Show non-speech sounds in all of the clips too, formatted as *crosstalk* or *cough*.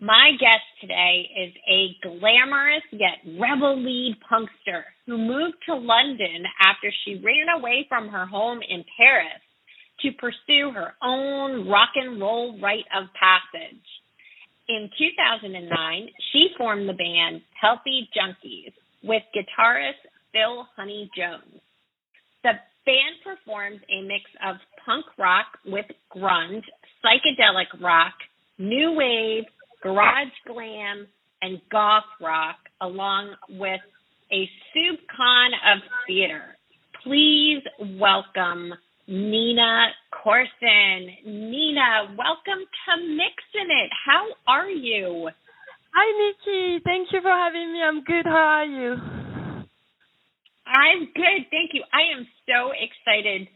My guest today is a glamorous yet rebel lead punkster who moved to London after she ran away from her home in Paris to pursue her own rock and roll rite of passage. In 2009, she formed the band Healthy Junkies with guitarist Phil Honey Jones. The band performs a mix of punk rock with grunge, psychedelic rock, new wave, garage glam, and goth rock, along with a soup con of theater. Please welcome Nina Courson. Nina, welcome to Mixing It. How are you? Hi, Nicki. Thank you for having me. I'm good. How are you? I'm good. Thank you. I am so excited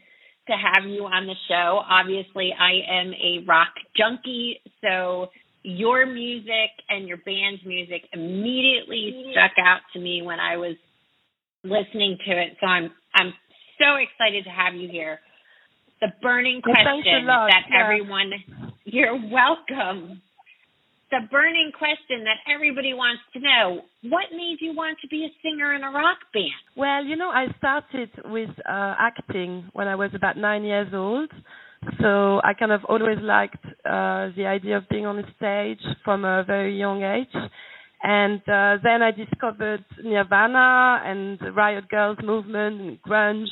to have you on the show. Obviously, I am a rock junkie, so your music and your band's music immediately stuck out to me when I was listening to it. So I'm I'm so excited to have you here. The burning question that yeah. everyone you're welcome. The burning question that everybody wants to know, what made you want to be a singer in a rock band? Well, you know, I started with uh, acting when I was about nine years old. So I kind of always liked uh, the idea of being on the stage from a very young age. And uh, then I discovered Nirvana and the Riot Grrrls movement and grunge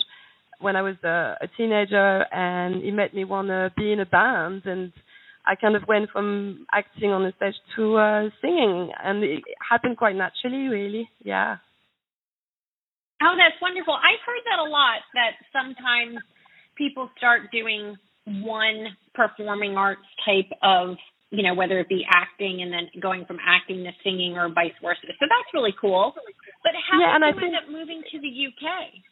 when I was a, a teenager, and it made me want to be in a band. And I kind of went from acting on the stage to uh, singing, and it happened quite naturally, really. Yeah. Oh, that's wonderful. I've heard that a lot that sometimes people start doing one performing arts type of, you know, whether it be acting and then going from acting to singing or vice versa. So that's really cool. But how Yeah, did and I you think- end up moving to the UK?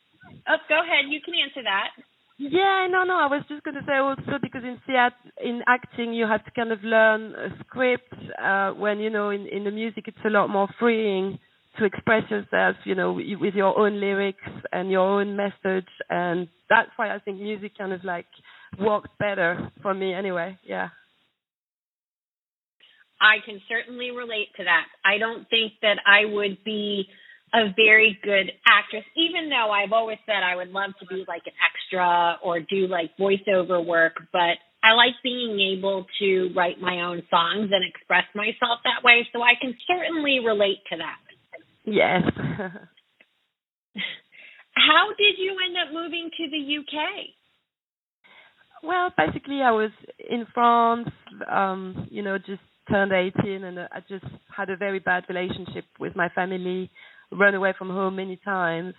Oh, go ahead. You can answer that. Yeah, no, no. I was just going to say also because in theater, in acting, you have to kind of learn a script. Uh, when you know, in in the music, it's a lot more freeing to express yourself. You know, with your own lyrics and your own message, and that's why I think music kind of like works better for me. Anyway, yeah. I can certainly relate to that. I don't think that I would be a very good actress, even though I've always said I would love to be like an extra or do like voiceover work, but I like being able to write my own songs and express myself that way, so I can certainly relate to that. Yes. *laughs* How did you end up moving to the UK? Well, basically, I was in France, um, you know, just turned 18, and uh, I just had a very bad relationship with my family, run away from home many times,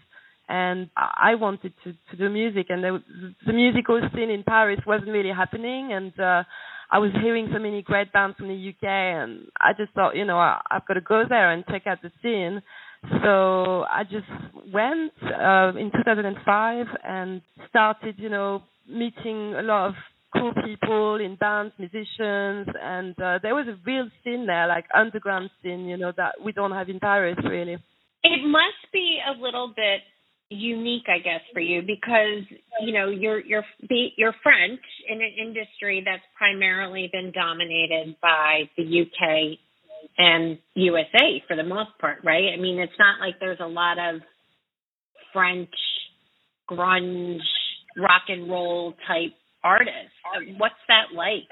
and I wanted to, to do music, and was- the musical scene in Paris wasn't really happening, and uh, I was hearing so many great bands from the UK, and I just thought, you know, I, I've got to go there and check out the scene. So I just went uh, in 2005 and started, you know, meeting a lot of cool people in bands, musicians, and uh, there was a real scene there, like underground scene, you know, that we don't have in Paris really. It must be a little bit unique, I guess, for you because you know you're you're you're French in an industry that's primarily been dominated by the UK and USA for the most part, right? I mean, it's not like there's a lot of French grunge rock and roll type artists. What's that like?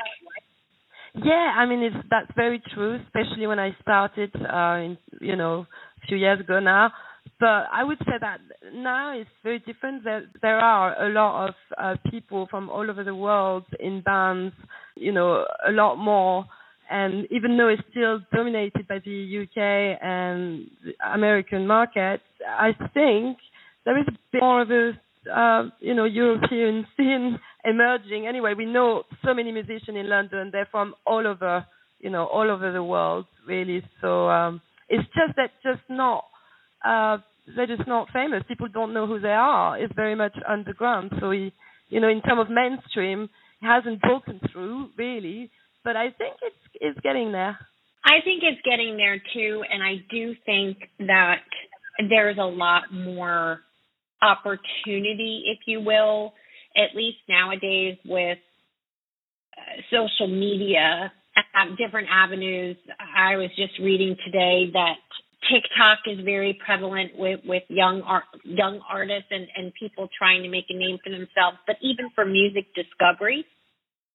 Yeah, I mean it's that's very true, especially when I started uh in you know, a few years ago now. But I would say that now it's very different. There there are a lot of uh, people from all over the world in bands, you know, a lot more and even though it's still dominated by the UK and the American market, I think there is a bit more of a uh, you know European scene emerging. Anyway, we know so many musicians in London. They're from all over you know, all over the world, really. So um, it's just that just not uh, they're just not famous. People don't know who they are. It's very much underground. So he, you know, in terms of mainstream, he hasn't broken through really. But I think it's it's getting there. I think it's getting there too, and I do think that there's a lot more opportunity, if you will, at least nowadays with uh, social media, different avenues. I was just reading today that TikTok is very prevalent with with young art, young artists and and people trying to make a name for themselves, but even for music discovery,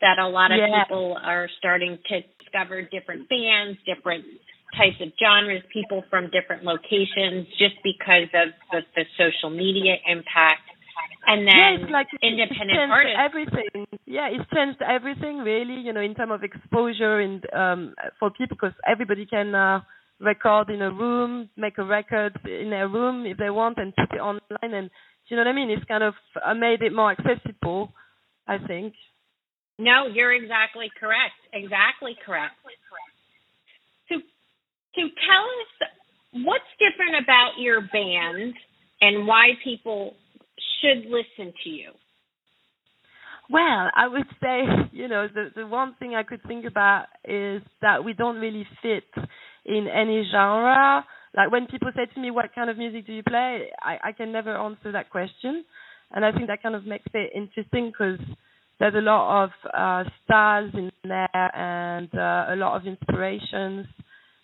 that a lot of yeah. people are starting to discover different bands, different types of genres, people from different locations, just because of the, the social media impact. And then yeah, like independent it's artists. Everything, yeah, it's changed everything really. You know, in terms of exposure and um, for people, because everybody can. Uh, record in a room, make a record in a room if they want, and put it online. And do you know what I mean? It's kind of uh, made it more accessible, I think. No, you're exactly correct. Exactly correct. So, tell us what's different about your band and why people should listen to you. Well, I would say, *laughs* you know, the the one thing I could think about is that we don't really fit in any genre. Like when people say to me, "What kind of music do you play?" I, I can never answer that question, and I think that kind of makes it interesting because there's a lot of uh, styles in there and uh, a lot of inspirations,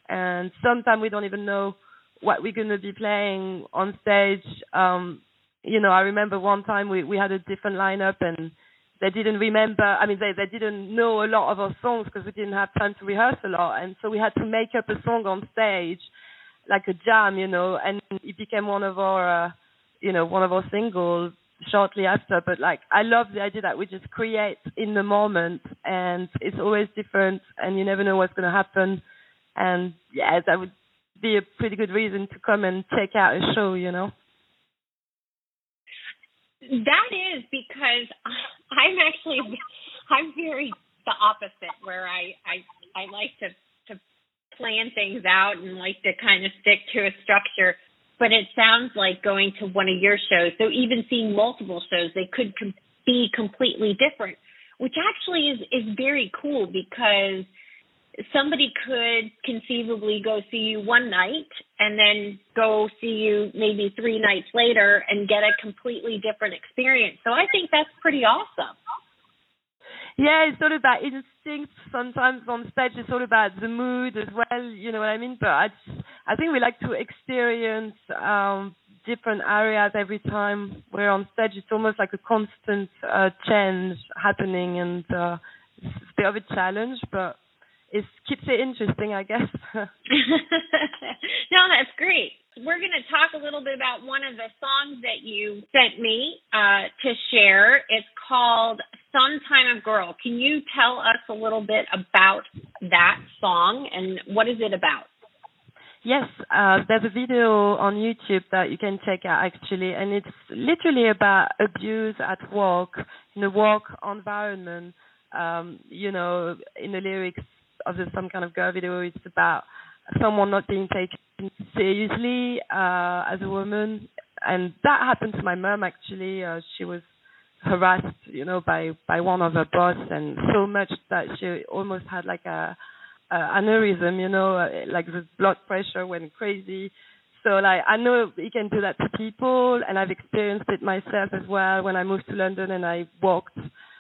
and sometimes we don't even know what we're going to be playing on stage. Um, you know, I remember one time we we had a different lineup and they didn't remember i mean they they didn't know a lot of our songs because we didn't have time to rehearse a lot. And so we had to make up a song on stage like a jam you know and it became one of our uh, you know one of our singles shortly after. But like i love the idea that we just create in the moment and it's always different and you never know what's going to happen and yeah that would be a pretty good reason to come and check out a show you know that is because *laughs* I'm actually I'm very the opposite where I I I like to to plan things out and like to kind of stick to a structure. But it sounds like going to one of your shows. So even seeing multiple shows, they could com- be completely different, which actually is is very cool because somebody could conceivably go see you one night and then go see you maybe three nights later and get a completely different experience. So I think that's pretty awesome. Yeah, it's all about instinct. Sometimes on stage, it's all about the mood as well. You know what I mean? But I, just, I think we like to experience um, different areas every time we're on stage. It's almost like a constant uh, change happening, and uh, it's a bit of a challenge, but it keeps it interesting, I guess. *laughs* no, that's great. We're going to talk a little bit about one of the songs that you sent me uh, to share. It's called "Some Kind of Girl." Can you tell us a little bit about that song and what is it about? Yes, uh, there's a video on YouTube that you can check out actually, and it's literally about abuse at work in a work environment. Um, you know, in the lyrics, of some kind of girl video. It's about someone not being taken seriously uh, as a woman, and that happened to my mom actually. Uh, she was harassed, you know, by by one of her boss, and so much that she almost had like a, a aneurysm, you know, uh, like the blood pressure went crazy. So like I know you can do that to people, and I've experienced it myself as well when I moved to London and I walked.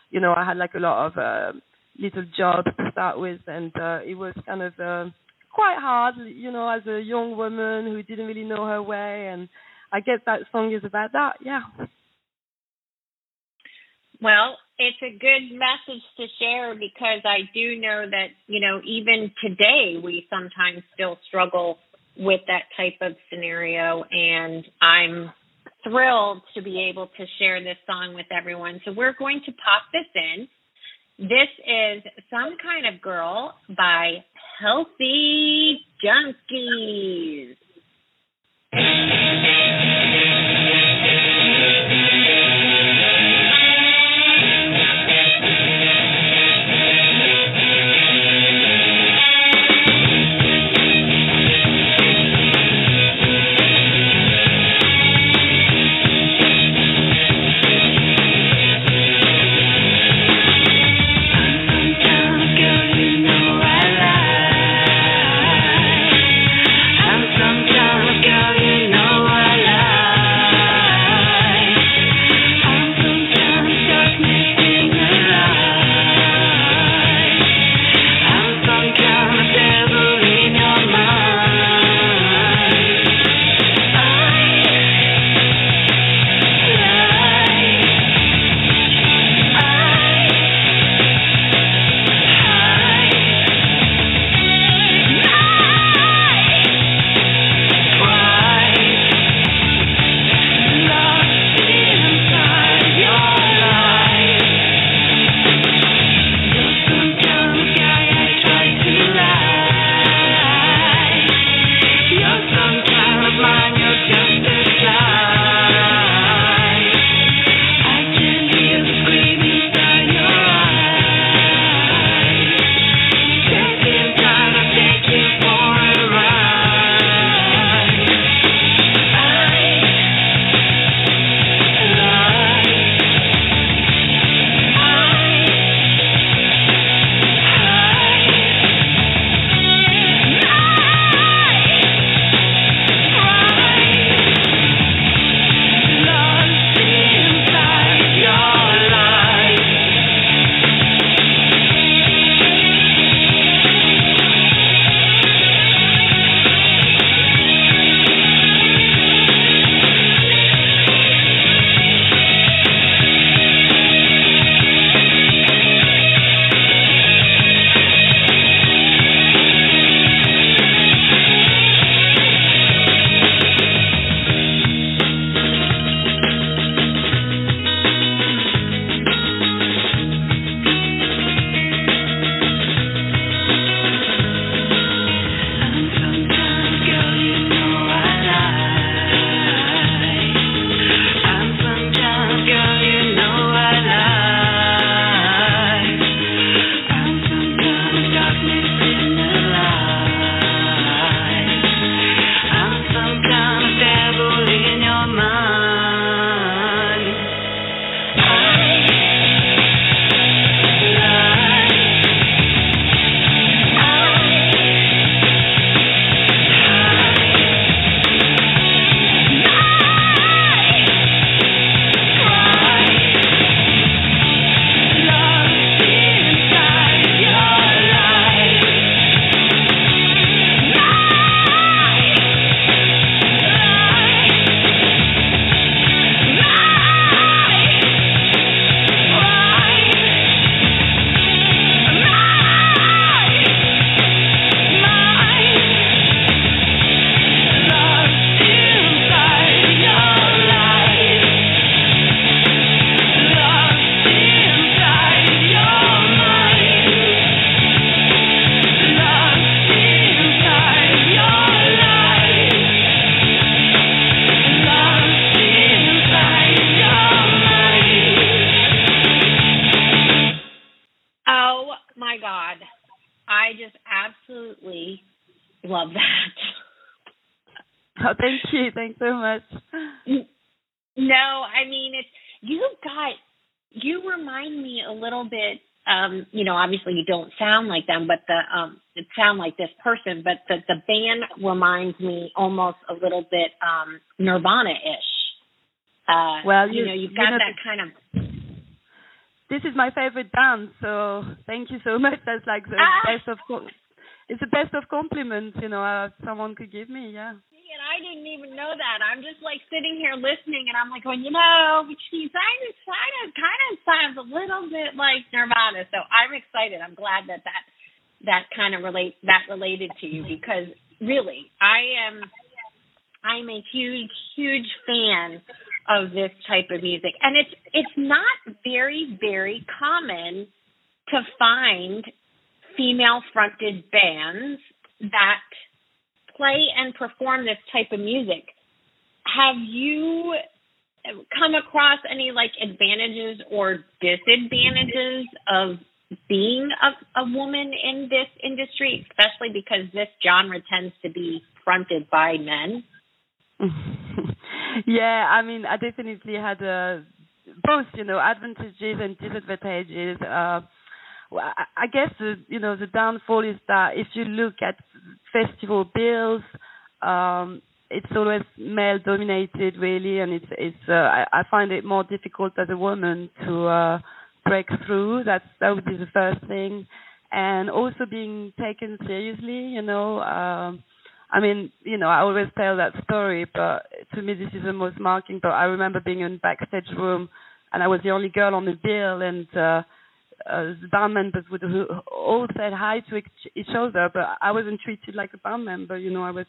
You know, I had like a lot of uh, little job to start with, and uh, it was kind of uh, quite hard, you know, as a young woman who didn't really know her way. And I guess that song is about that. Yeah. Well, it's a good message to share because I do know that, you know, even today we sometimes still struggle with that type of scenario. And I'm thrilled to be able to share this song with everyone. So we're going to pop this in. This is Some Kind of Girl by Healthy Junkies. Thanks so much. No, I mean it's you've got you remind me a little bit um you know obviously you don't sound like them but the um it sound like this person but the the band reminds me almost a little bit um nirvana ish uh well you, you know you've got you know, that kind of this is my favorite band so thank you so *laughs* much that's like the ah! best of it's the best of compliments you know uh, someone could give me yeah and I didn't even know that. I'm just like sitting here listening, and I'm like, well, you know, she kind of, kind of sounds a little bit like Nirvana. So I'm excited. I'm glad that that that kind of relate that related to you because really, I am, I'm a huge, huge fan of this type of music, and it's it's not very, very common to find female fronted bands that play and perform this type of music, have you come across any like advantages or disadvantages of being a, a woman in this industry, especially because this genre tends to be fronted by men? *laughs* yeah, I mean, I definitely had uh, both, you know, advantages and disadvantages. Uh, I, I guess the you know the downfall is that if you look at festival bills, um, it's always male dominated really, and it's it's uh, I, I find it more difficult as a woman to uh, break through. That's that would be the first thing, and also being taken seriously. You know. Um, I mean, you know, I always tell that story, but to me, this is the most marking. But I remember being in backstage room, and I was the only girl on the bill, and uh, uh, the band members would who all said hi to each other, but I wasn't treated like a band member. You know, I was,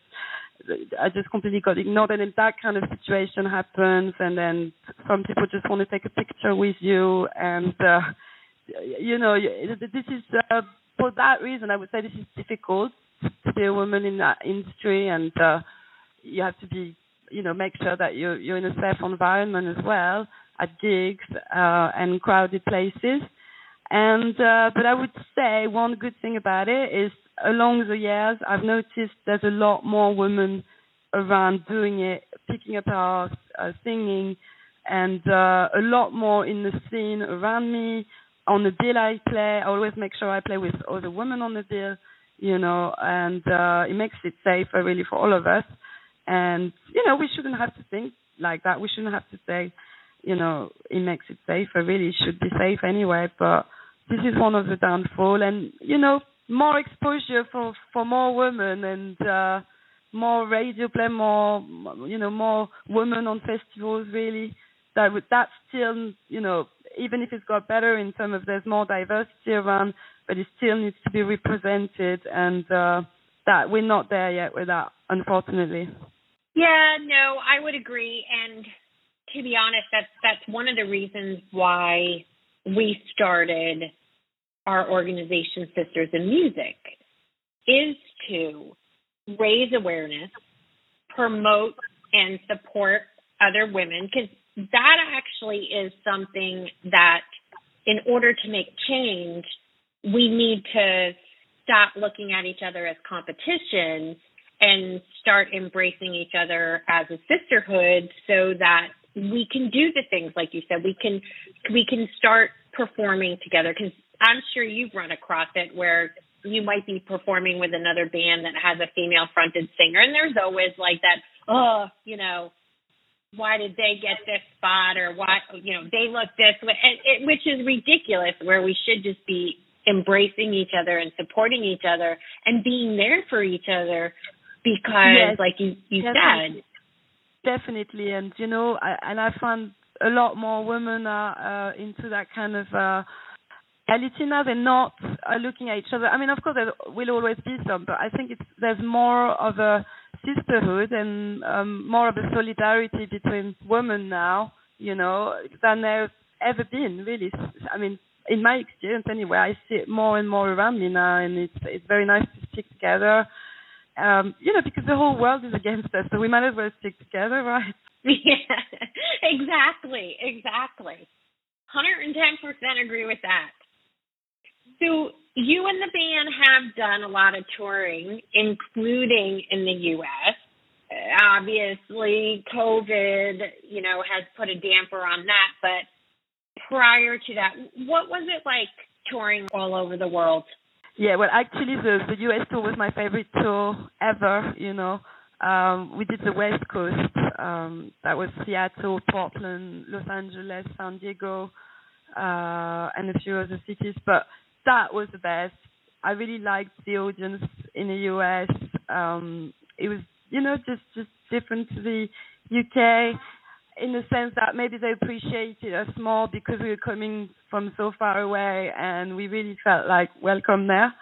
I just completely got ignored, and then that kind of situation happens, and then some people just want to take a picture with you, and uh, you know, this is uh, for that reason I would say this is difficult to be a woman in that industry, and uh, you have to be, you know, make sure that you're you're in a safe environment as well at gigs uh, and crowded places and uh, but I would say one good thing about it is along the years I've noticed there's a lot more women around doing it, picking up our uh, singing, and uh, a lot more in the scene around me. On the bill I play, I always make sure I play with other women on the bill, you know, and uh, it makes it safer really for all of us. And you know, we shouldn't have to think like that. We shouldn't have to say, you know, it makes it safer. Really, it should be safe anyway. But this is one of the downfall and you know more exposure for for more women and uh more radio play more you know more women on festivals really. That would that still you know even if it's got better in terms of there's more diversity around but it still needs to be represented and uh that we're not there yet with that unfortunately. Yeah no i would agree and to be honest that's that's one of the reasons why we started our organization Sisters in Music is to raise awareness, promote and support other women because that actually is something that in order to make change, we need to stop looking at each other as competition and start embracing each other as a sisterhood so that we can do the things like you said we can we can start performing together because I'm sure you've run across it where you might be performing with another band that has a female fronted singer and there's always like that oh you know why did they get this spot or why you know they look this way and it, which is ridiculous where we should just be embracing each other and supporting each other and being there for each other because yes, like you you definitely. said. Definitely. And you know I, and i find a lot more women are uh, into that kind of uh Alitina, they're not uh, looking at each other. I mean, of course, there will always be some, but I think it's there's more of a sisterhood and um, more of a solidarity between women now, you know, than there's ever been. Really, I mean, in my experience anyway, I see it more and more around me now, and it's it's very nice to stick together. Um, you know, because the whole world is against us, so we might as well stick together, *laughs* right? Yeah, *laughs* exactly, exactly. 110% agree with that. So you and the band have done a lot of touring, including in the U.S. Obviously, COVID, you know, has put a damper on that. But prior to that, what was it like touring all over the world? Yeah, well, actually, the the U.S. tour was my favorite tour ever. You know, um, we did the West Coast. Um, that was Seattle, Portland, Los Angeles, San Diego, uh, and a few other cities. But that was the best. I really liked the audience in the US. Um, it was, you know, just just different to the UK in the sense that maybe they appreciated us more because we were coming from so far away and we really felt like welcome there.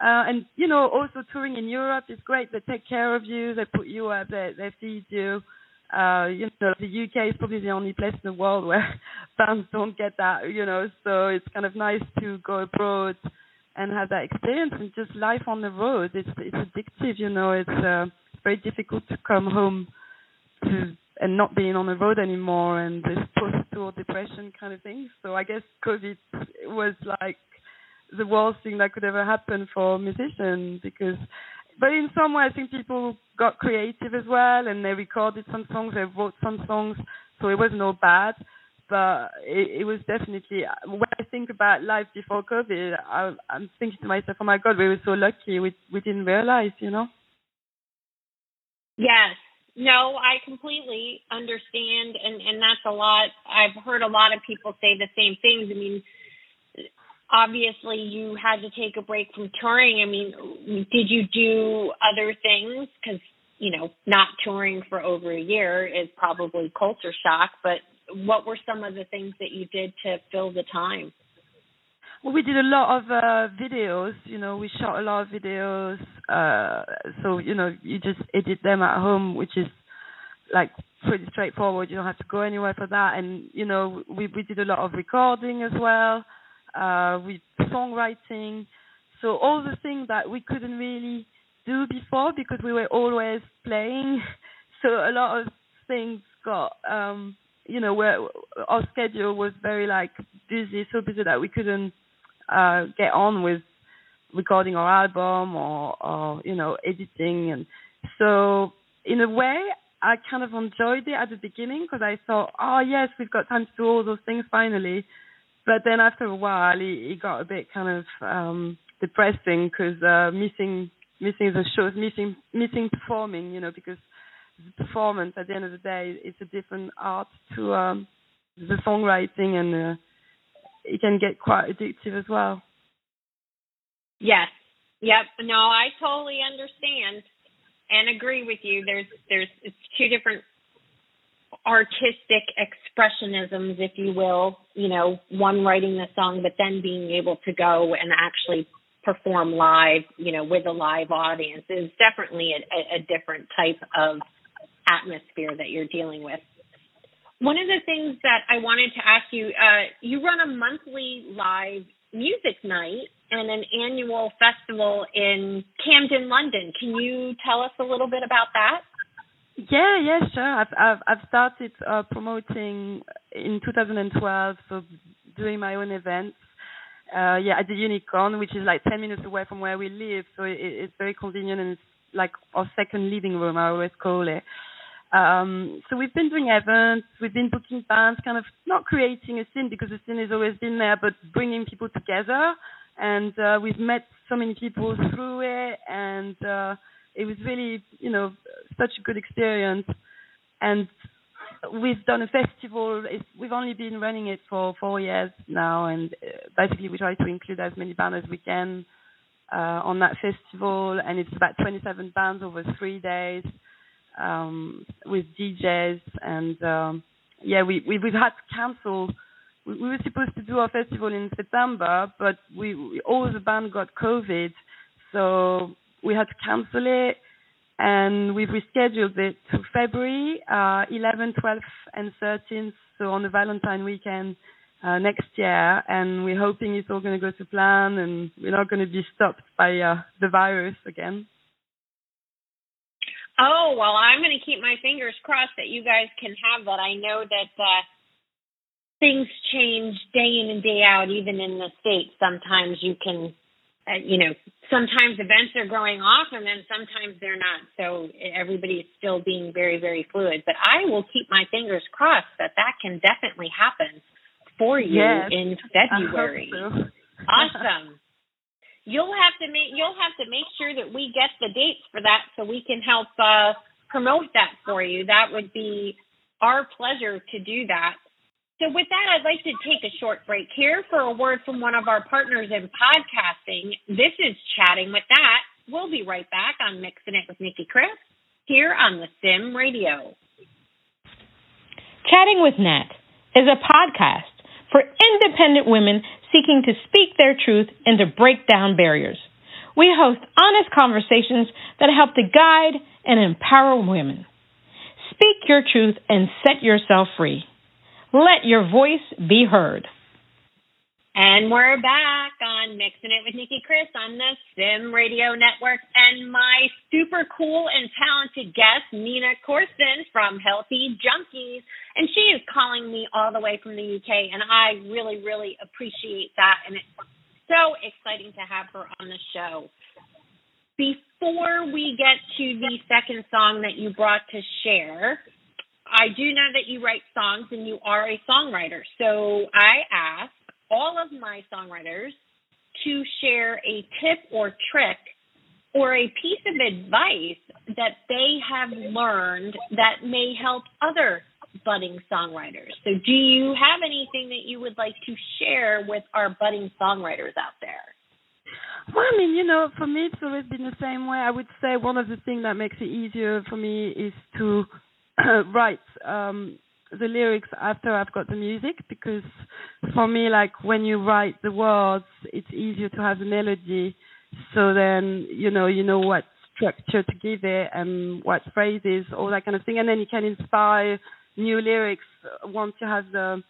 Uh, and you know, also touring in Europe is great. They take care of you. They put you up. They they feed you. Uh, you know, the UK is probably the only place in the world where *laughs* bands don't get that. You know, so it's kind of nice to go abroad and have that experience. And just life on the road, it's it's addictive. You know, it's uh, very difficult to come home to and not being on the road anymore and this post-tour depression kind of thing. So I guess COVID was like the worst thing that could ever happen for musicians because but in some way I think people got creative as well and they recorded some songs, they wrote some songs, so it wasn't all bad. But it, it was definitely when I think about life before COVID, I, I'm thinking to myself, "Oh my God, we were so lucky. We we didn't realize, you know." Yes, no, I completely understand, and and that's a lot. I've heard a lot of people say the same things. I mean, obviously you had to take a break from touring. I mean, did you do other things? Because you know, not touring for over a year is probably culture shock. But what were some of the things that you did to fill the time? Well, we did a lot of uh, videos. You know, we shot a lot of videos. Uh, so you know, you just edit them at home, which is like pretty straightforward. You don't have to go anywhere for that. And you know, we we did a lot of recording as well. Uh, with songwriting. So all the things that we couldn't really do before because we were always playing. *laughs* So a lot of things got um you know where our schedule was very like busy so busy that we couldn't uh, get on with recording our album or, or you know editing and so in a way I kind of enjoyed it at the beginning because I thought oh yes we've got time to do all those things finally but then after a while it, it got a bit kind of um depressing because uh missing missing the shows missing missing performing you know because the performance at the end of the day it's a different art to um the songwriting and uh, it can get quite addictive as well. Yes. Yep. No, I totally understand and agree with you. There's there's it's two different artistic expressionisms, if you will. You know, one writing the song, but then being able to go and actually perform live, you know, with a live audience is definitely a, a different type of atmosphere that you're dealing with. One of the things that I wanted to ask you, uh, you run a monthly live music night and an annual festival in Camden, London. Can you tell us a little bit about that? Yeah, yeah, sure. I've I've, I've started uh, promoting in 2012, so doing my own events. Uh, yeah, at the Unicorn, which is like 10 minutes away from where we live, so it, it's very convenient and it's like our second living room. I always call it. Um, so we've been doing events, we've been booking bands, kind of not creating a scene because the scene has always been there, but bringing people together. And uh, we've met so many people through it, and uh, it was really, you know, such a good experience. And we've done a festival. It's, we've only been running it for four years now, and uh, basically we try to include as many bands as we can uh, on that festival. And it's about 27 bands over three days um, with DJs, and um, yeah, we, we we've had to cancel. We, we were supposed to do our festival in September, but we, we all the band got COVID, so we had to cancel it, and we've rescheduled it to February uh, 11, 12, and 13th, so on the Valentine weekend. Uh, next year, and we're hoping it's all going to go to plan, and we're not going to be stopped by uh, the virus again. Oh, well, I'm going to keep my fingers crossed that you guys can have that. I know that uh, things change day in and day out, even in the States. Sometimes you can uh, you know, sometimes events are going off and then sometimes they're not. So everybody is still being very, very fluid. But I will keep my fingers crossed that that can definitely happen for you yes, in February. So. *laughs* awesome. You'll have to make you'll have to make sure that we get the dates for that so we can help uh, promote that for you. That would be our pleasure to do that. So, with that, I'd like to take a short break here for a word from one of our partners in podcasting. This is Chatting with Nat. We'll be right back on Mixing It with Nicki Kris here on the Sim Radio. Chatting with Nat is a podcast for independent women seeking to speak their truth and to break down barriers. We host honest conversations that help to guide and empower women. Speak your truth and set yourself free. Let your voice be heard. And we're back on Mixing It with Nicki Kris on the Sim Radio Network. And my super cool and talented guest, Nina Courson from Healthy Junkies. And she is calling me all the way from the UK. And I really, really appreciate that. And it's so exciting to have her on the show. Before we get to the second song that you brought to share, I do know that you write songs and you are a songwriter. So I ask all of my songwriters to share a tip or trick or a piece of advice that they have learned that may help other budding songwriters. So do you have anything that you would like to share with our budding songwriters out there? Well, I mean, you know, for me, it's always been the same way. I would say one of the things that makes it easier for me is to *coughs* write um the lyrics after I've got the music because for me like when you write the words it's easier to have the melody. So then you know you know what structure to give it and what phrases all that kind of thing. And then you can inspire new lyrics once you have the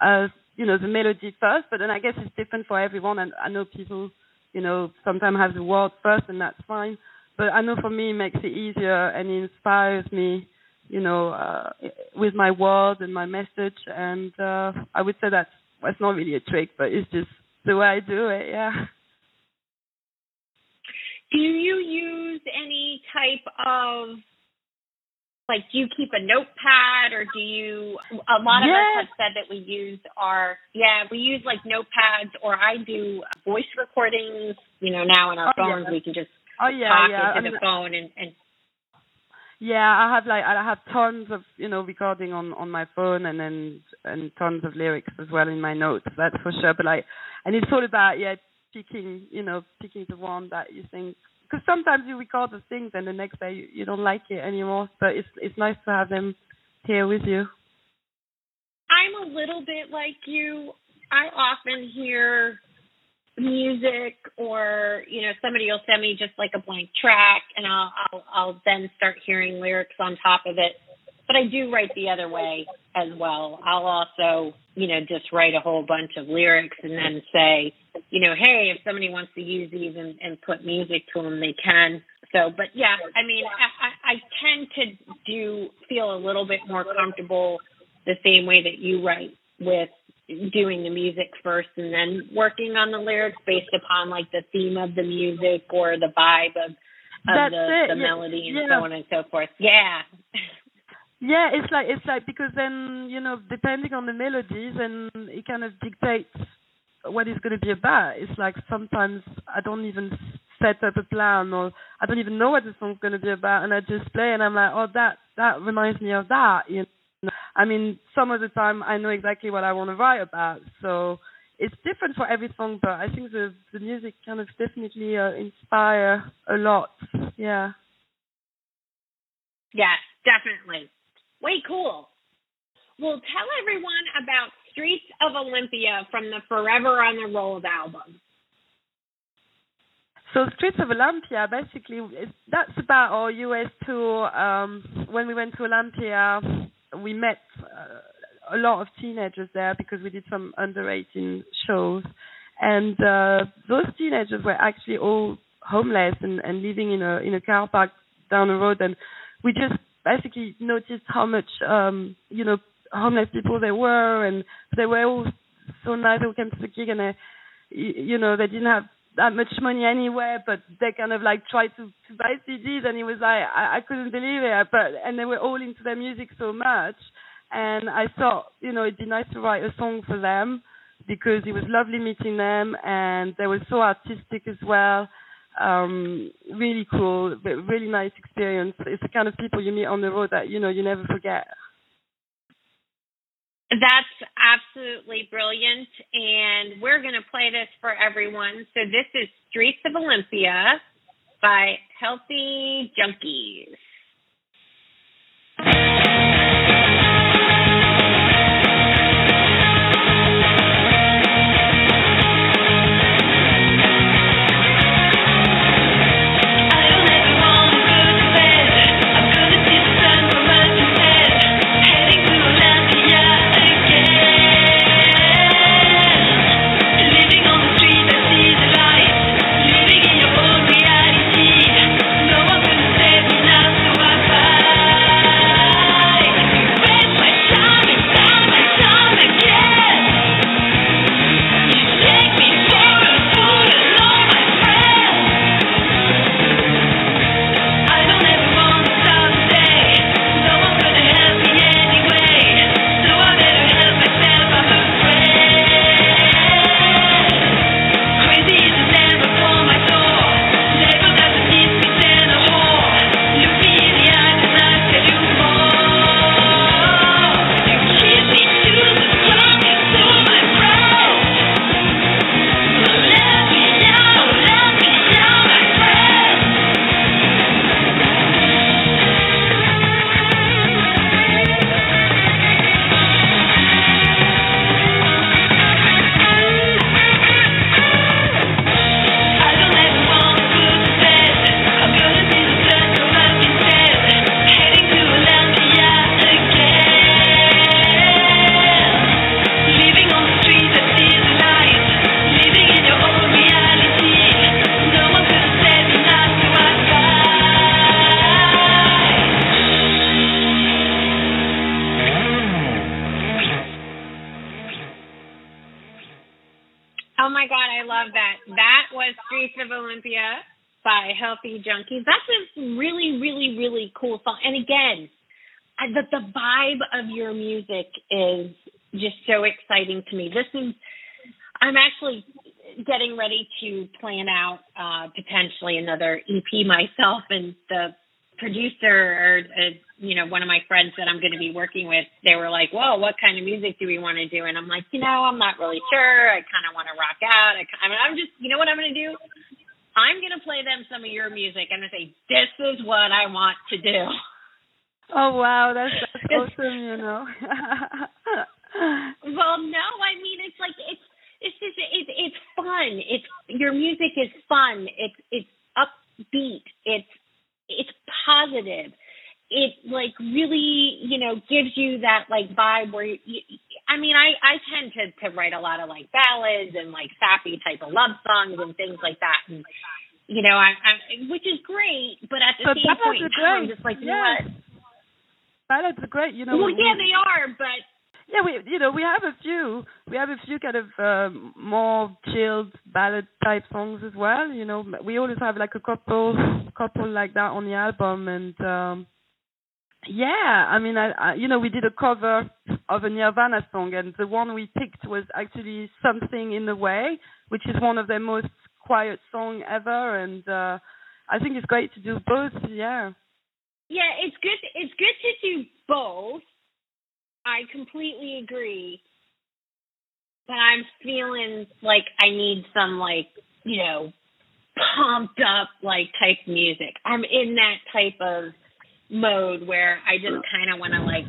uh you know the melody first. But then I guess it's different for everyone and I know people you know sometimes have the words first and that's fine. But I know for me it makes it easier and it inspires me you know, uh, with my words and my message. And uh, I would say that's that's not really a trick, but it's just the way I do it. Yeah. Do you use any type of like do you keep a notepad or do you a lot of yes. us have said that we use our yeah we use like notepads or i do voice recordings you know now in our oh, phones yeah. we can just oh, yeah, talk yeah. into I the phone and, and yeah, I have like I have tons of you know recording on on my phone and then and tons of lyrics as well in my notes. That's for sure. But like, and it's all about yeah picking you know picking the one that you think because sometimes you record the things and the next day you, you don't like it anymore. But it's it's nice to have them here with you. I'm a little bit like you. I often hear music or you know somebody will send me just like a blank track and I'll I'll I'll then start hearing lyrics on top of it. But I do write the other way as well. I'll also, you know, just write a whole bunch of lyrics and then say, you know, hey, if somebody wants to use these and, and put music to them, they can. So, but yeah, I mean, I, I, I tend to do feel a little bit more comfortable the same way that you write with doing the music first and then working on the lyrics based upon like the theme of the music or the vibe of, of the, the yeah. melody and yeah. so on and so forth. Yeah. *laughs* Yeah, it's like it's like because then you know depending on the melodies and it kind of dictates what it's going to be about. It's like sometimes I don't even set up a plan or I don't even know what the song's going to be about, and I just play and I'm like, oh that that reminds me of that. You know, I mean, some of the time I know exactly what I want to write about, so it's different for every song. But I think the the music kind of definitely uh, inspire a lot. Yeah. Yeah, definitely. Way cool. Well, tell everyone about Streets of Olympia from the Forever on the Road album. So Streets of Olympia, basically, that's about our US tour. Um, when we went to Olympia, we met uh, a lot of teenagers there because we did some under 18 shows, and uh, those teenagers were actually all homeless and, and living in a in a car park down the road, and we just basically noticed how much um you know homeless people they were. And they were all so nice they came to the gig. And they you know they didn't have that much money anyway, but they kind of like tried to, to buy CDs, and he was like, I, I couldn't believe it. But and they were all into their music so much, and I thought, you know, it'd be nice to write a song for them because it was lovely meeting them, and they were so artistic as well. Um, really cool, really nice experience. It's the kind of people you meet on the road that you know you never forget. That's absolutely brilliant. And we're going to play this for everyone. So this is Streets of Olympia by Healthy Junkies. Junkies. Really, really, really cool song. And again, the the vibe of your music is just so exciting to me. This is I'm actually getting ready to plan out uh potentially another EP myself and the producer or uh, you know one of my friends that I'm going to be working with they were like, "Well, what kind of music do we want to do?" And I'm like, "You know, I'm not really sure. I kind of want to rock out. I, I mean, I'm just, you know what I'm going to do? I'm going to play them some of your music and I say, this is what I want to do. Oh wow, that's, that's *laughs* awesome, you know. *laughs* *laughs* well, no, I mean it's like it's it's just it's it's fun. It's your music is fun. It's it's upbeat. It's it's positive. It like really, you know, gives you that like vibe where you, I mean, I I tend to to write a lot of like ballads and like sappy type of love songs and things like that, and you know, I, I which is great, but at the but same point, I'm just like, yeah. what? Ballads are great, you know. Well, we, yeah, they are, but yeah, we you know we have a few we have a few kind of um, more chilled ballad type songs as well. You know, we always have like a couple couple like that on the album, and um yeah, I mean, I, I, you know, we did a cover of a Nirvana song, and the one we picked was actually "Something in the Way," which is one of their most quiet song ever, and uh, I think it's great to do both. Yeah. Yeah, it's good. It's good to do both. I completely agree, but I'm feeling like I need some like you know pumped up like type music. I'm in that type of mode where I just kind of want to like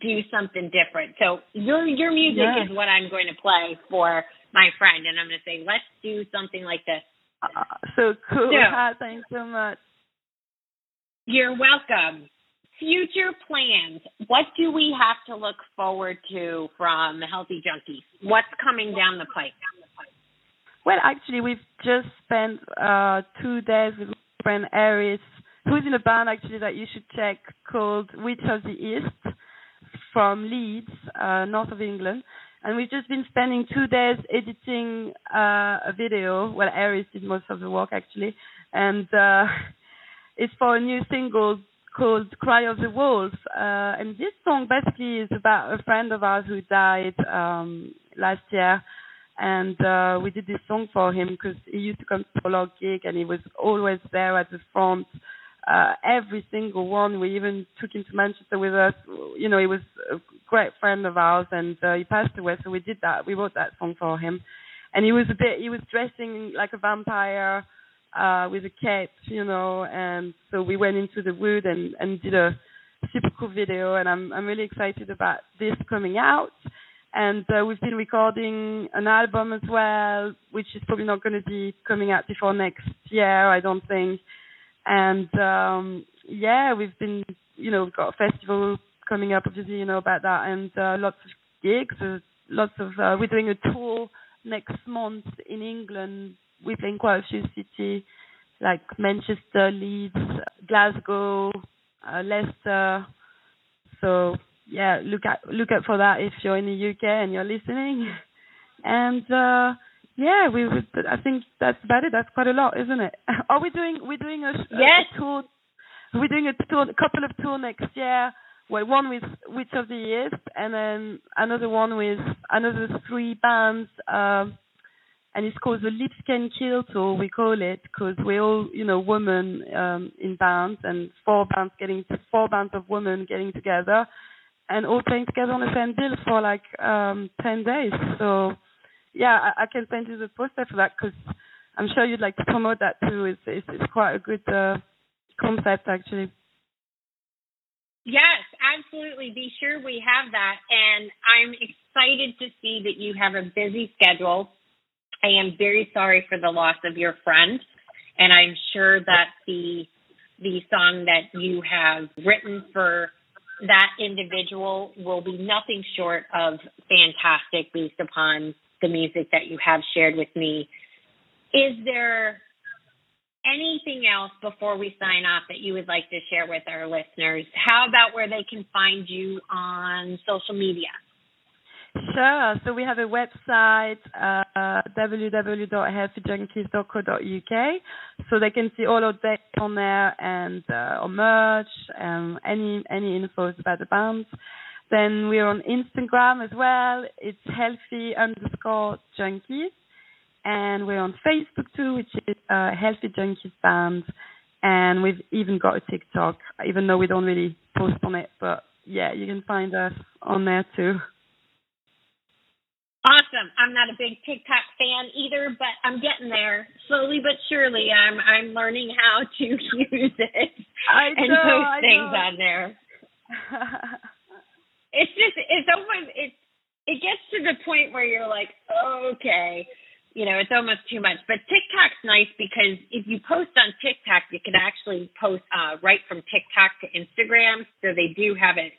do something different. So your your music yeah. is what I'm going to play for my friend, and I'm going to say, let's do something like this. Uh, so cool. So, *laughs* Thanks so much. You're welcome. Future plans. What do we have to look forward to from Healthy Junkies? What's coming down the pike? Well, actually, we've just spent uh, two days with my friend Eris who's in a band actually that you should check called Witch of the East from Leeds, uh, north of England. and we've just been spending two days editing uh, a video. Well, Aries did most of the work actually, and uh, *laughs* it's for a new single called "Cry of the Wolf." Uh, and this song basically is about a friend of ours who died um, last year, and uh, we did this song for him because he used to come to our gig and he was always there at the front uh, every single one. We even took him to Manchester with us. You know, he was a great friend of ours, and uh, he passed away. So we did that. We wrote that song for him, and he was a bit. He was dressing like a vampire uh, with a cape, you know. And so we went into the wood and and did a super cool video. And I'm I'm really excited about this coming out. And uh, we've been recording an album as well, which is probably not going to be coming out before next year, I don't think and um yeah, we've been you know we've got a festival coming up, obviously you know about that, and uh, lots of gigs, uh, lots of uh, we're doing a tour next month in England. We're playing quite a few cities like Manchester, Leeds, Glasgow, uh, Leicester. So yeah, look out look out for that if you're in the UK and you're listening. *laughs* And uh yeah, we would. I think that's about it. That's quite a lot, isn't it? *laughs* Are we doing? We're doing a, yes. a tour. We're doing a tour, a couple of tour next year. Well, one with Witch of the East, and then another one with another three bands. Um, and it's called the Lips Can Kill tour. We call it because we're all, you know, women um, in bands, and four bands getting four bands of women getting together, and all playing together on the same bill for like um, ten days. So yeah, I, I can send you the poster for that because I'm sure you'd like to promote that too. It's it's, it's quite a good uh, concept actually. Yes, absolutely. Be sure we have that. And I'm excited to see that you have a busy schedule. I am very sorry for the loss of your friend. And I'm sure that the the song that you have written for that individual will be nothing short of fantastic based upon the music that you have shared with me. Is there anything else before we sign off that you would like to share with our listeners? How about where they can find you on social media? Sure. So we have a website, uh, www.healthyjunkies.co.uk. So they can see all our dates on there and uh, our merch and any any infos about the band. Then we're on Instagram as well. It's healthy underscore junkies. And we're on Facebook too, which is uh, Healthy Junkies Band. And we've even got a TikTok, even though we don't really post on it. But yeah, you can find us on there too. Awesome. I'm not a big TikTok fan either, but I'm getting there slowly but surely. I'm I'm learning how to *laughs* use it I and know, post I things know. on there. *laughs* it's just it's almost it it gets to the point where you're like, okay, you know, it's almost too much. But TikTok's nice because if you post on TikTok, you can actually post uh, right from TikTok to Instagram. So they do have it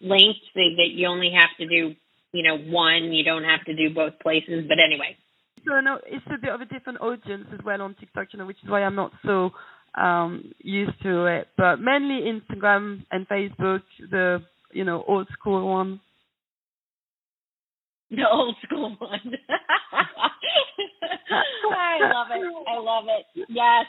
linked so that you only have to do, you know, one. You don't have to do both places. But anyway, So no, it's a bit of a different audience as well on TikTok, you know, which is why I'm not so um used to it. But mainly Instagram and Facebook, the you know old school one. the old school one. *laughs* I love it. I love it. Yes.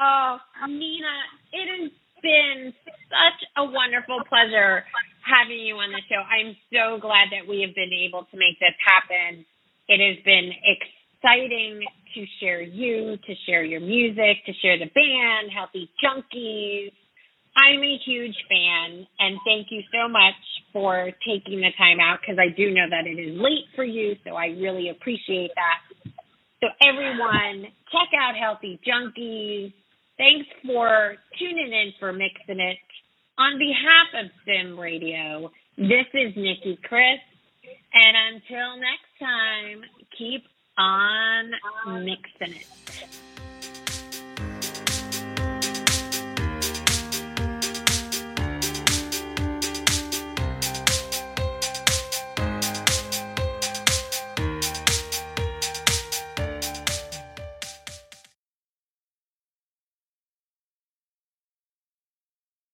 Oh, Nina, it has been such a wonderful pleasure having you on the show. I'm so glad that we have been able to make this happen. It has been exciting to share you, to share your music, to share the band, Healthy Junkies. I'm a huge fan, and thank you so much for taking the time out because I do know that it is late for you, so I really appreciate that. So, everyone, check out Healthy Junkies. Thanks for tuning in for Mixing It. On behalf of Sim Radio, this is Nicki Kris, and until next time, keep on mixing it.